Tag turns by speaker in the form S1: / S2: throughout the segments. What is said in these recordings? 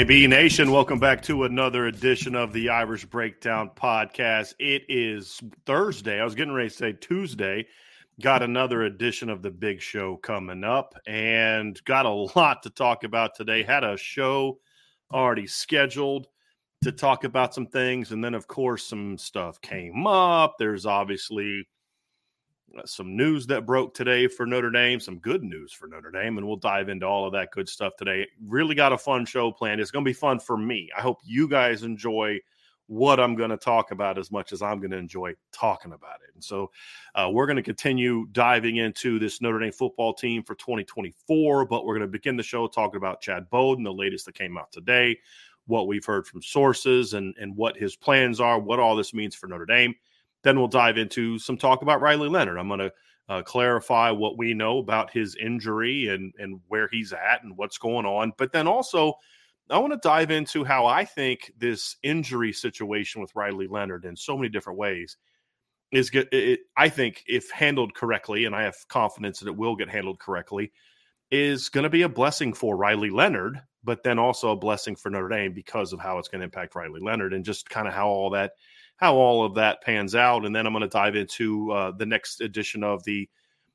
S1: IB Nation, welcome back to another edition of the Irish Breakdown podcast. It is Thursday. I was getting ready to say Tuesday. Got another edition of the big show coming up and got a lot to talk about today. Had a show already scheduled to talk about some things. And then, of course, some stuff came up. There's obviously some news that broke today for Notre Dame, some good news for Notre Dame, and we'll dive into all of that good stuff today. Really got a fun show planned. It's going to be fun for me. I hope you guys enjoy what I'm going to talk about as much as I'm going to enjoy talking about it. And so uh, we're going to continue diving into this Notre Dame football team for 2024, but we're going to begin the show talking about Chad Bowden, the latest that came out today, what we've heard from sources, and, and what his plans are, what all this means for Notre Dame. Then we'll dive into some talk about Riley Leonard. I'm going to uh, clarify what we know about his injury and and where he's at and what's going on. But then also, I want to dive into how I think this injury situation with Riley Leonard in so many different ways is good. It, I think if handled correctly, and I have confidence that it will get handled correctly, is going to be a blessing for Riley Leonard, but then also a blessing for Notre Dame because of how it's going to impact Riley Leonard and just kind of how all that how all of that pans out, and then I'm going to dive into uh, the next edition of the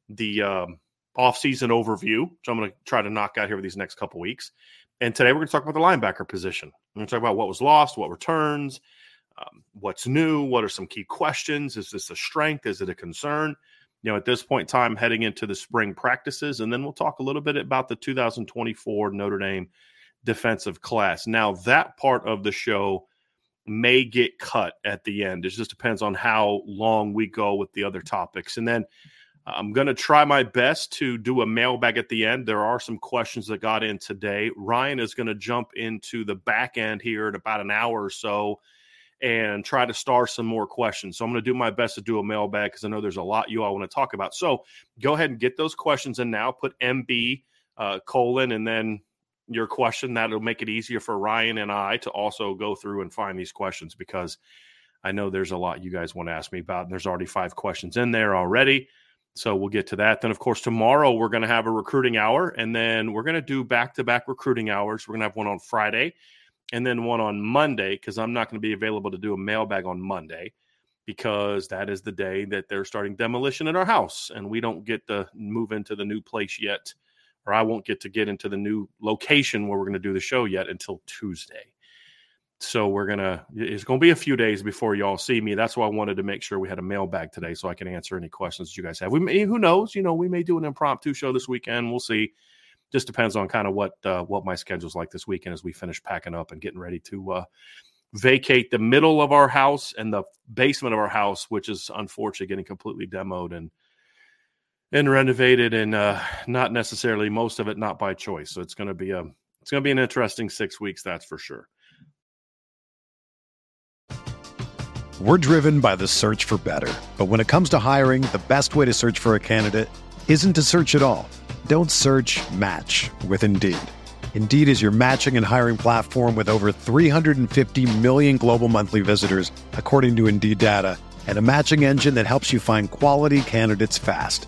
S1: the um, offseason overview, which I'm going to try to knock out here for these next couple weeks. And today we're going to talk about the linebacker position. We're going to talk about what was lost, what returns, um, what's new, what are some key questions. Is this a strength? Is it a concern? You know, at this point in time, heading into the spring practices, and then we'll talk a little bit about the 2024 Notre Dame defensive class. Now, that part of the show may get cut at the end. It just depends on how long we go with the other topics. And then I'm going to try my best to do a mailbag at the end. There are some questions that got in today. Ryan is going to jump into the back end here in about an hour or so and try to star some more questions. So I'm going to do my best to do a mailbag because I know there's a lot you all want to talk about. So go ahead and get those questions in now. Put MB uh, colon and then your question. That'll make it easier for Ryan and I to also go through and find these questions because I know there's a lot you guys want to ask me about. And there's already five questions in there already. So we'll get to that. Then, of course, tomorrow we're going to have a recruiting hour, and then we're going to do back to back recruiting hours. We're going to have one on Friday and then one on Monday because I'm not going to be available to do a mailbag on Monday because that is the day that they're starting demolition in our house, and we don't get to move into the new place yet or I won't get to get into the new location where we're going to do the show yet until Tuesday. So we're gonna. It's going to be a few days before y'all see me. That's why I wanted to make sure we had a mailbag today, so I can answer any questions that you guys have. We may, who knows, you know, we may do an impromptu show this weekend. We'll see. Just depends on kind of what uh, what my schedule's like this weekend as we finish packing up and getting ready to uh, vacate the middle of our house and the basement of our house, which is unfortunately getting completely demoed and and renovated and uh, not necessarily most of it not by choice. So it's going to be a it's going to be an interesting six weeks that's for sure.
S2: We're driven by the search for better. But when it comes to hiring the best way to search for a candidate isn't to search at all. Don't search match with indeed. Indeed is your matching and hiring platform with over 350 million global monthly visitors, according to Indeed data, and a matching engine that helps you find quality candidates fast.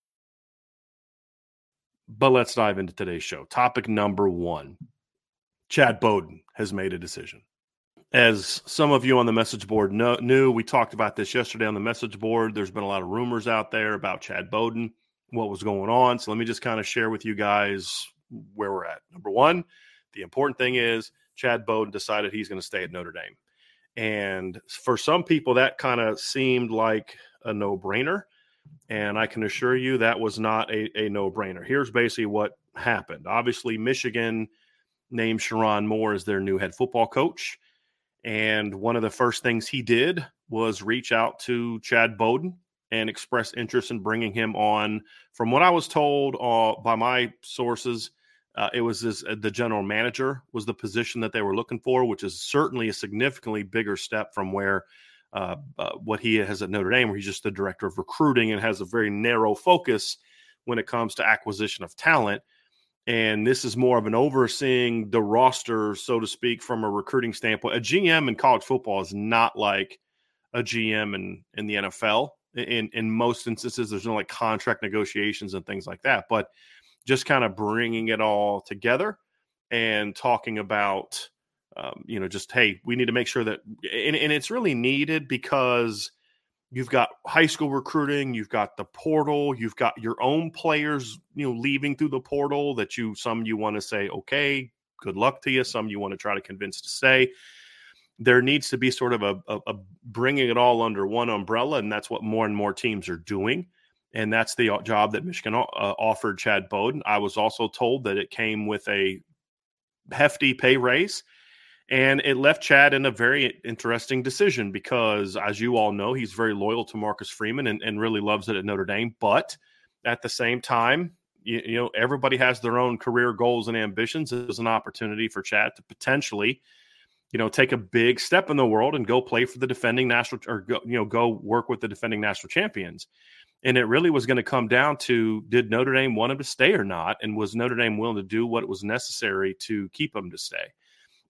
S1: But let's dive into today's show. Topic number one Chad Bowden has made a decision. As some of you on the message board know, knew, we talked about this yesterday on the message board. There's been a lot of rumors out there about Chad Bowden, what was going on. So let me just kind of share with you guys where we're at. Number one, the important thing is Chad Bowden decided he's going to stay at Notre Dame. And for some people, that kind of seemed like a no brainer. And I can assure you that was not a, a no brainer. Here's basically what happened. Obviously, Michigan named Sherrone Moore as their new head football coach. And one of the first things he did was reach out to Chad Bowden and express interest in bringing him on. From what I was told uh, by my sources, uh, it was this, uh, the general manager was the position that they were looking for, which is certainly a significantly bigger step from where uh, uh, what he has at Notre Dame, where he's just the director of recruiting and has a very narrow focus when it comes to acquisition of talent. And this is more of an overseeing the roster, so to speak, from a recruiting standpoint. A GM in college football is not like a GM in, in the NFL. In in most instances, there's no like contract negotiations and things like that. But just kind of bringing it all together and talking about um, you know, just hey, we need to make sure that, and, and it's really needed because you've got high school recruiting, you've got the portal, you've got your own players, you know, leaving through the portal that you some you want to say, okay, good luck to you. Some you want to try to convince to stay. There needs to be sort of a, a, a bringing it all under one umbrella, and that's what more and more teams are doing. And that's the uh, job that Michigan uh, offered Chad Bowden. I was also told that it came with a hefty pay raise and it left Chad in a very interesting decision because, as you all know, he's very loyal to Marcus Freeman and, and really loves it at Notre Dame. But at the same time, you, you know, everybody has their own career goals and ambitions. There's an opportunity for Chad to potentially, you know, take a big step in the world and go play for the defending national or go, you know, go work with the defending national champions. And it really was going to come down to did Notre Dame want him to stay or not? And was Notre Dame willing to do what was necessary to keep him to stay?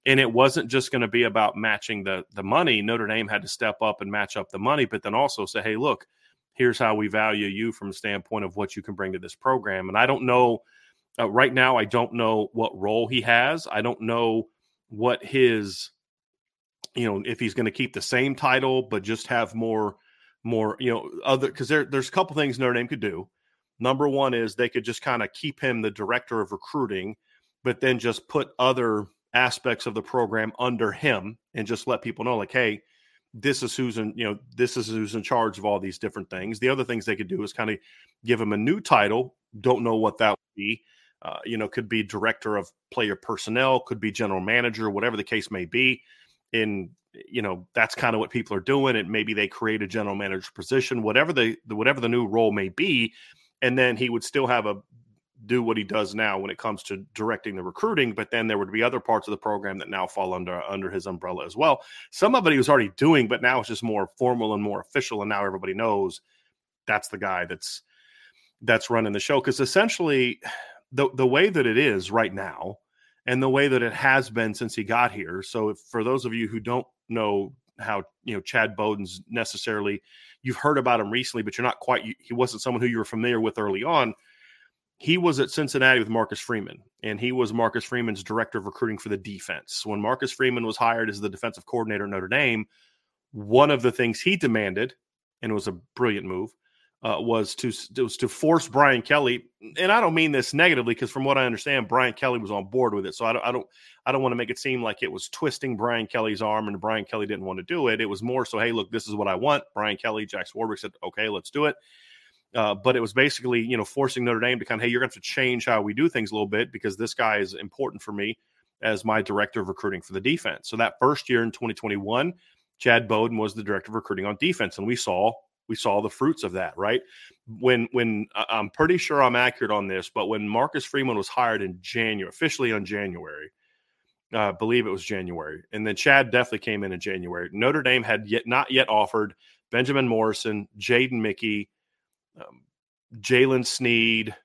S1: And it wasn't just going to be about matching the the money. Notre Dame had to step up and match up the money, but then also say, "Hey, look, here's how we value you from a standpoint of what you can bring to this program." And I don't know uh, right now. I don't know what role he has. I don't know what his, you know, if he's going to keep the same title but just have more, more, you know, other because there there's a couple things Notre Dame could do. Number one is they could just kind of keep him the director of recruiting, but then just put other aspects of the program under him and just let people know like hey this is who's in you know this is who's in charge of all these different things. The other things they could do is kind of give him a new title don't know what that would be uh, you know could be director of player personnel could be general manager whatever the case may be in you know that's kind of what people are doing and maybe they create a general manager position whatever the whatever the new role may be and then he would still have a do what he does now when it comes to directing the recruiting but then there would be other parts of the program that now fall under under his umbrella as well some of it he was already doing but now it's just more formal and more official and now everybody knows that's the guy that's that's running the show because essentially the the way that it is right now and the way that it has been since he got here. So if, for those of you who don't know how you know Chad Bowden's necessarily you've heard about him recently, but you're not quite he wasn't someone who you were familiar with early on. He was at Cincinnati with Marcus Freeman, and he was Marcus Freeman's director of recruiting for the defense. When Marcus Freeman was hired as the defensive coordinator at Notre Dame, one of the things he demanded, and it was a brilliant move, uh, was to was to force Brian Kelly, and I don't mean this negatively because from what I understand, Brian Kelly was on board with it. So I don't I don't I don't want to make it seem like it was twisting Brian Kelly's arm and Brian Kelly didn't want to do it. It was more so, hey, look, this is what I want. Brian Kelly, Jack Swarbrick said, okay, let's do it. Uh, but it was basically, you know, forcing Notre Dame to kind of, hey, you're going to have to change how we do things a little bit because this guy is important for me as my director of recruiting for the defense. So that first year in 2021, Chad Bowden was the director of recruiting on defense, and we saw we saw the fruits of that, right? When when I'm pretty sure I'm accurate on this, but when Marcus Freeman was hired in January, officially on January, uh, I believe it was January, and then Chad definitely came in in January. Notre Dame had yet not yet offered Benjamin Morrison, Jaden Mickey, um, Jaylen Sneed,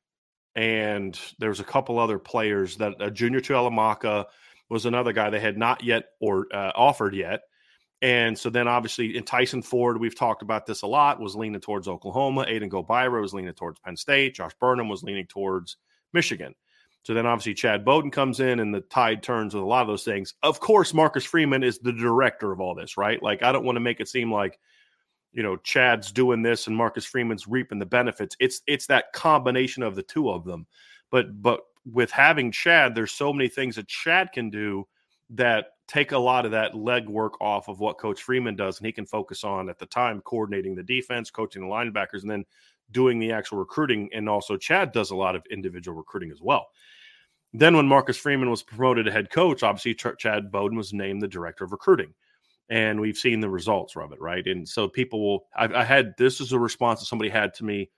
S1: and there was a couple other players that uh, Junior Tuihalamaka was another guy they had not yet or uh, offered yet. And so then obviously in Tyson Ford, we've talked about this a lot, was leaning towards Oklahoma. Aiden Gobaira was leaning towards Penn State. Josh Burnham was leaning towards Michigan. So then obviously Chad Bowden comes in and the tide turns with a lot of those things. Of course, Marcus Freeman is the director of all this, right? Like I don't want to make it seem like, you know, Chad's doing this and Marcus Freeman's reaping the benefits. It's it's that combination of the two of them. But but with having Chad, there's so many things that Chad can do that take a lot of that legwork off of what Coach Freeman does, and he can focus on at the time coordinating the defense, coaching the linebackers, and then doing the actual recruiting. And also, Chad does a lot of individual recruiting as well. Then, when Marcus Freeman was promoted to head coach, obviously Ch- Chad Bowden was named the director of recruiting, and we've seen the results of it, right? And so people will. I, I had this is a response that somebody had to me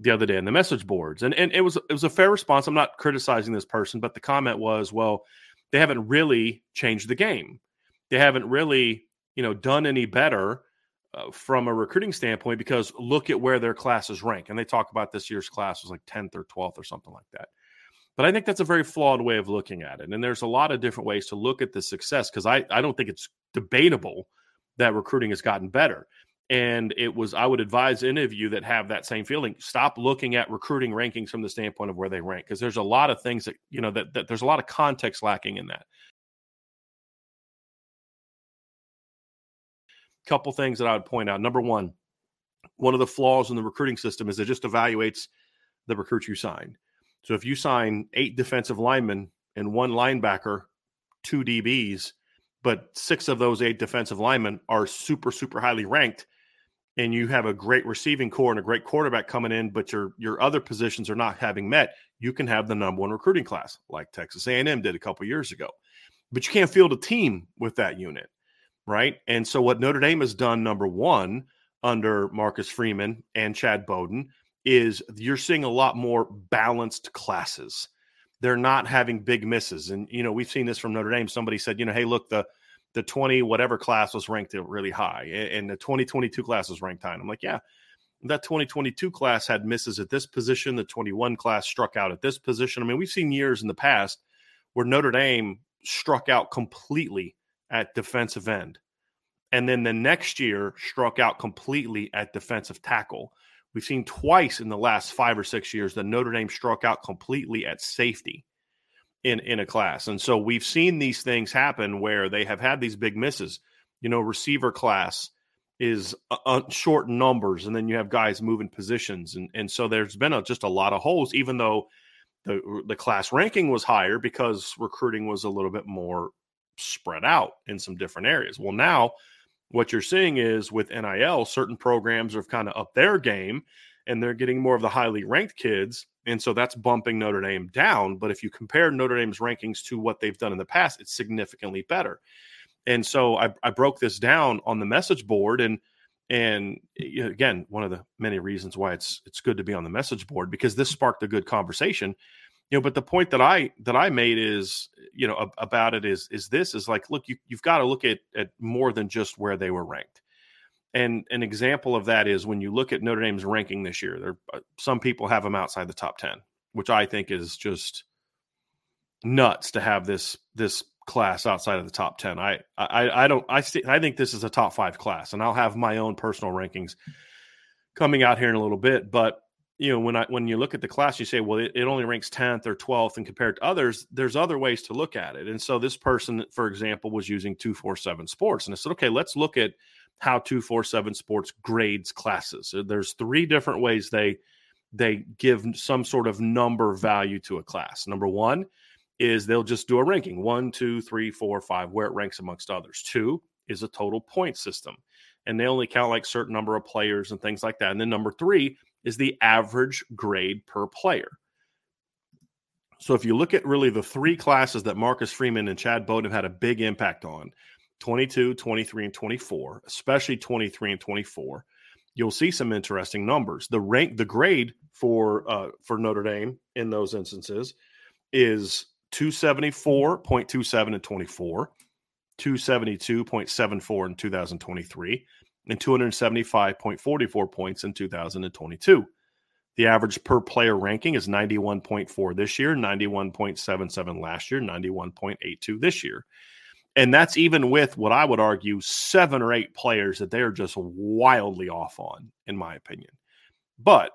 S1: the other day in the message boards, and and it was it was a fair response. I'm not criticizing this person, but the comment was, well they haven't really changed the game. They haven't really, you know, done any better uh, from a recruiting standpoint because look at where their classes rank. And they talk about this year's class was like 10th or 12th or something like that. But I think that's a very flawed way of looking at it. And there's a lot of different ways to look at the success because I, I don't think it's debatable that recruiting has gotten better. And it was, I would advise any of you that have that same feeling, stop looking at recruiting rankings from the standpoint of where they rank, because there's a lot of things that, you know, that, that there's a lot of context lacking in that. Couple things that I would point out. Number one, one of the flaws in the recruiting system is it just evaluates the recruits you sign. So if you sign eight defensive linemen and one linebacker, two DBs, but six of those eight defensive linemen are super, super highly ranked, and you have a great receiving corps and a great quarterback coming in, but your your other positions are not having met, you can have the number one recruiting class like Texas A&M did a couple years ago. But you can't field a team with that unit, right? And so what Notre Dame has done, number one, under Marcus Freeman and Chad Bowden, is you're seeing a lot more balanced classes. They're not having big misses, and you know we've seen this from Notre Dame. Somebody said, you know, hey, look the the 20 whatever class was ranked really high and the 2022 class was ranked high. And I'm like, yeah, that 2022 class had misses at this position. The 21 class struck out at this position. I mean, we've seen years in the past where Notre Dame struck out completely at defensive end. And then the next year struck out completely at defensive tackle. We've seen twice in the last five or six years that Notre Dame struck out completely at safety in in a class. And so we've seen these things happen where they have had these big misses. You know, receiver class is uh, short numbers, and then you have guys moving positions, and and so there's been a, just a lot of holes. Even though the the class ranking was higher because recruiting was a little bit more spread out in some different areas. Well, now what you're seeing is with NIL, certain programs have kind of up their game and they're getting more of the highly ranked kids. And so that's bumping Notre Dame down. But if you compare Notre Dame's rankings to what they've done in the past, it's significantly better. And so I, I broke this down on the message board and and again, one of the many reasons why it's it's good to be on the message board because this sparked a good conversation. You know, but the point that I that I made is, you know, about it is is this is like, look, you you've got to look at at more than just where they were ranked And an example of that is when you look at Notre Dame's ranking this year, there uh, some people have them outside the top 10, which I think is just nuts to have this this class outside of the top 10. I I I don't I st- I think this is a top 5 class and I'll have my own personal rankings coming out here in a little bit, but you know when I when you look at the class you say well it, it only ranks 10th or 12th and compared to others there's other ways to look at it. And so this person for example was using 247 sports and I said okay let's look at how 247 sports grades classes. There's three different ways they they give some sort of number value to a class. Number one is they'll just do a ranking one, two, three, four, five, where it ranks amongst others. Two is a total point system, and they only count like certain number of players and things like that. And then number three is the average grade per player. So if you look at really the three classes that Marcus Freeman and Chad Bowden had a big impact on, 22, 23, and 24, especially 23 and 24, you'll see some interesting numbers. The rank, the grade for uh, for Notre Dame in those instances is 274.27 in 24, 272.74 in 2023, and 275.44 points in 2022. The average per player ranking is 91.4 this year, 91.77 last year, 91.82 this year. And that's even with what I would argue seven or eight players that they're just wildly off on, in my opinion. But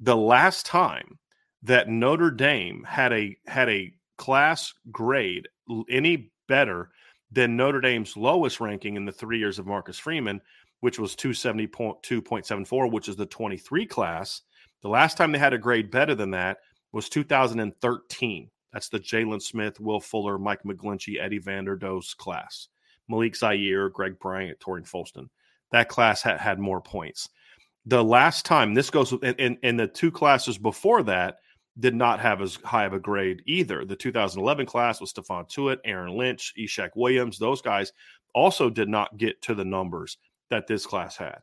S1: the last time that Notre Dame had a had a class grade any better than Notre Dame's lowest ranking in the three years of Marcus Freeman, which was 272.74, which is the 23 class. The last time they had a grade better than that was 2013. That's the Jaylon Smith, Will Fuller, Mike McGlinchey, Eddie Vanderdoes class. Malik Zaire, Greg Bryant, Tarean Folston. That class had, had more points. The last time this goes in, in, in the two classes before that did not have as high of a grade either. The 2011 class was Stephon Tuitt, Aaron Lynch, Ishaq Williams. Those guys also did not get to the numbers that this class had.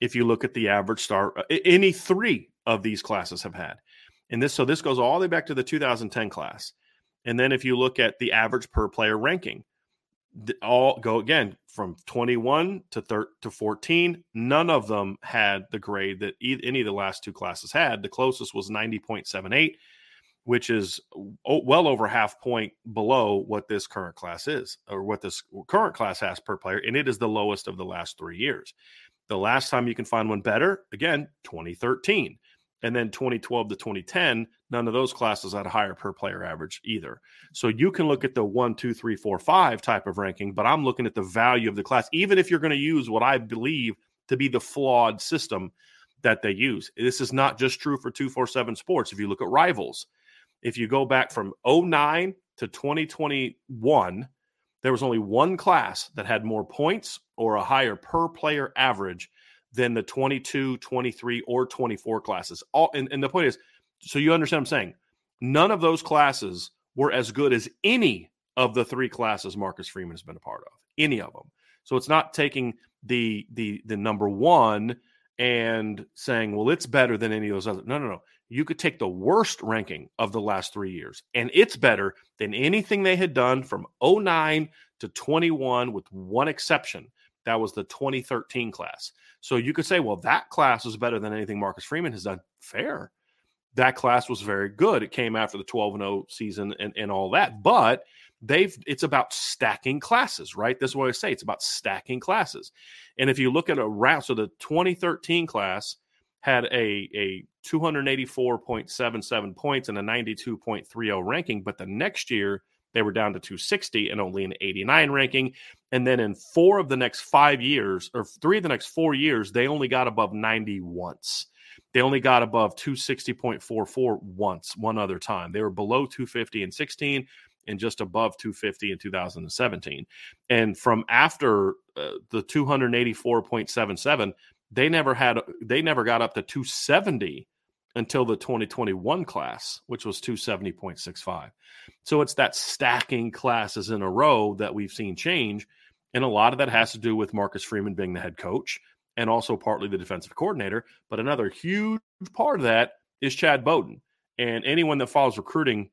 S1: If you look at the average star, uh, any three of these classes have had. And this, so this goes all the way back to the 2010 class. And then if you look at the average per player ranking, all go again from 21 to 13 to 14. None of them had the grade that any of the last two classes had. The closest was 90.78, which is well over half point below what this current class is, or what this current class has per player, and it is the lowest of the last three years. The last time you can find one better, again, 2013. And then 2012 to 2010, none of those classes had a higher per player average either. So you can look at the one, two, three, four, five type of ranking, but I'm looking at the value of the class, even if you're going to use what I believe to be the flawed system that they use. This is not just true for 247 sports. If you look at rivals, if you go back from 09 to 2021, there was only one class that had more points or a higher per player average than the 22, 23, or 24 classes. All and, and the point is, so you understand I'm saying, none of those classes were as good as any of the three classes Marcus Freeman has been a part of. Any of them. So it's not taking the the the number one and saying, well, it's better than any of those other. No, no, no. You could take the worst ranking of the last three years, and it's better than anything they had done from 09 to 21, with one exception. That was the 2013 class. So you could say, well, that class was better than anything Marcus Freeman has done. Fair. That class was very good. It came after the 12 0 season and, and all that. But they've it's about stacking classes, right? That's what I say. It's about stacking classes. And if you look at a round, so the 2013 class had a, a 284.77 points and a 92.30 ranking, but the next year they were down to 260 and only an 89 ranking. And then in four of the next five years, or three of the next four years, they only got above 90 once. They only got above 260.44 once, one other time. They were below 250 in 16 and just above 250 in 2017. And from after uh, the 284.77, they never had, they never got up to 270 until the 2021 class, which was 270.65. So it's that stacking classes in a row that we've seen change. And a lot of that has to do with Marcus Freeman being the head coach and also partly the defensive coordinator. But another huge part of that is Chad Bowden. And anyone that follows recruiting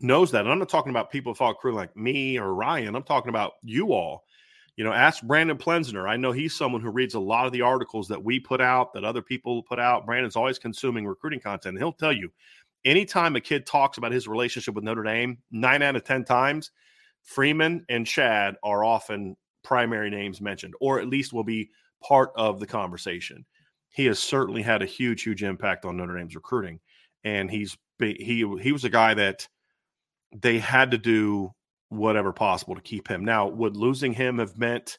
S1: knows that. And I'm not talking about people who follow recruiting like me or Ryan. I'm talking about you all. You know, ask Brandon Plensner. I know he's someone who reads a lot of the articles that we put out, that other people put out. Brandon's always consuming recruiting content. And he'll tell you anytime a kid talks about his relationship with Notre Dame, nine out of 10 times, Freeman and Chad are often primary names mentioned, or at least will be part of the conversation. He has certainly had a huge, huge impact on Notre Dame's recruiting. And he's he he was a guy that they had to do whatever possible to keep him. Now, would losing him have meant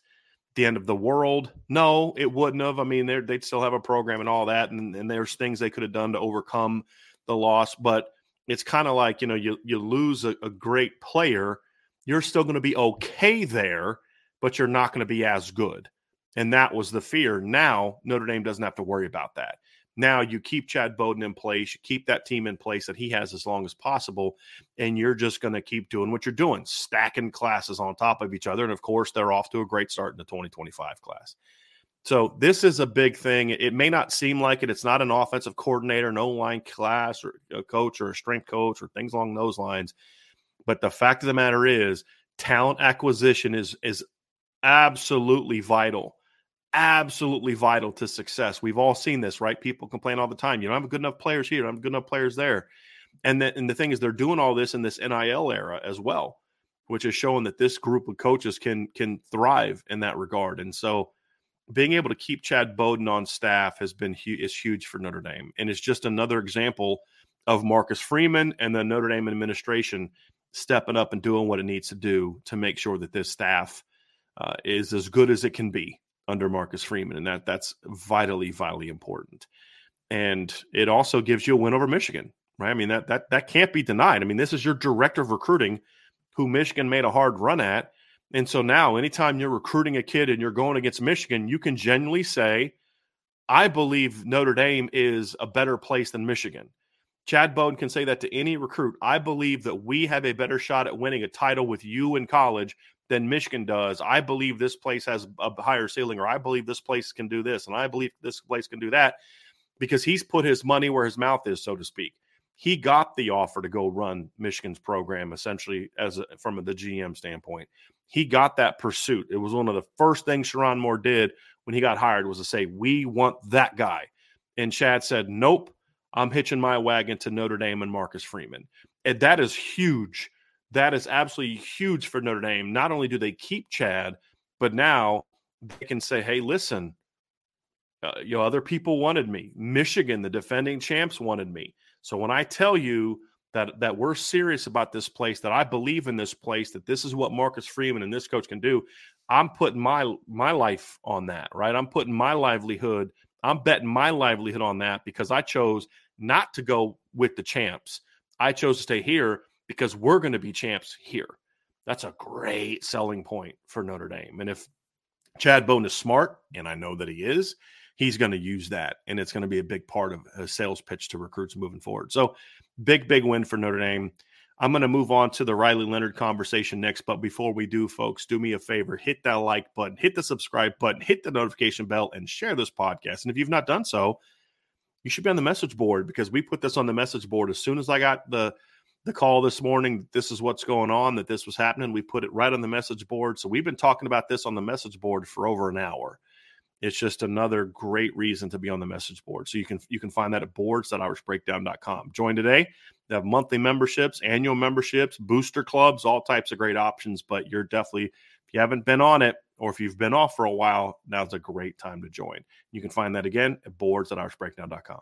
S1: the end of the world? No, it wouldn't have. I mean, they'd still have a program and all that, and, and there's things they could have done to overcome the loss. But it's kind of like you know, you you lose a, a great player, you're still going to be okay there, but you're not going to be as good. And that was the fear. Now Notre Dame doesn't have to worry about that. Now you keep Chad Bowden in place, you keep that team in place that he has as long as possible, and you're just going to keep doing what you're doing, stacking classes on top of each other. And of course, they're off to a great start in the 2025 class. So this is a big thing. It may not seem like it. It's not an offensive coordinator, no line class or a coach or a strength coach or things along those lines. But the fact of the matter is, talent acquisition is is absolutely vital absolutely vital to success. We've all seen this, right? People complain all the time. You don't have good enough players here. I don't have good enough players there. And, the, and the thing is, they're doing all this in this NIL era as well, which is showing that this group of coaches can can thrive in that regard. And so, being able to keep Chad Bowden on staff has been hu- is huge for Notre Dame, and it's just another example of Marcus Freeman and the Notre Dame administration stepping up and doing what it needs to do to make sure that this staff uh, is as good as it can be under Marcus Freeman, and that that's vitally, vitally important. And it also gives you a win over Michigan, right? I mean that that that can't be denied. I mean, this is your director of recruiting, who Michigan made a hard run at, and so now, anytime you're recruiting a kid and you're going against Michigan, you can genuinely say, "I believe Notre Dame is a better place than Michigan." Chad Bowden can say that to any recruit. I believe that we have a better shot at winning a title with you in college than Michigan does. I believe this place has a higher ceiling, or I believe this place can do this, and I believe this place can do that because he's put his money where his mouth is, so to speak. He got the offer to go run Michigan's program essentially as a, from the GM standpoint. He got that pursuit. It was one of the first things Sherrone Moore did when he got hired was to say, "We want that guy." And Chad said, "Nope, I'm hitching my wagon to Notre Dame and Marcus Freeman." And that is huge that is absolutely huge for Notre Dame. Not only do they keep Chad, but now they can say, hey, listen, uh, you know, other people wanted me. Michigan, the defending champs, wanted me. So when I tell you that that we're serious about this place, that I believe in this place, that this is what Marcus Freeman and this coach can do, I'm putting my my life on that, right? I'm putting my livelihood, I'm betting my livelihood on that because I chose not to go with the champs. I chose to stay here because we're going to be champs here. That's a great selling point for Notre Dame. And if Chad Bowden is smart, and I know that he is, he's going to use that. And it's going to be a big part of a sales pitch to recruits moving forward. So, big, big win for Notre Dame. I'm going to move on to the Riley Leonard conversation next. But before we do, folks, do me a favor hit that like button, hit the subscribe button, hit the notification bell, and share this podcast. And if you've not done so, you should be on the message board because we put this on the message board as soon as I got the the call this morning this is what's going on that this was happening. We put it right on the message board. So we've been talking about this on the message board for over an hour. It's just another great reason to be on the message board. So you can you can find that at boards.irishbreakdown.com join today they have monthly memberships annual memberships booster clubs all types of great options but you're definitely if you haven't been on it or if you've been off for a while now's a great time to join. You can find that again at boards.irishbreakdown.com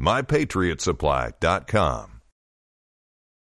S3: MyPatriotSupply.com.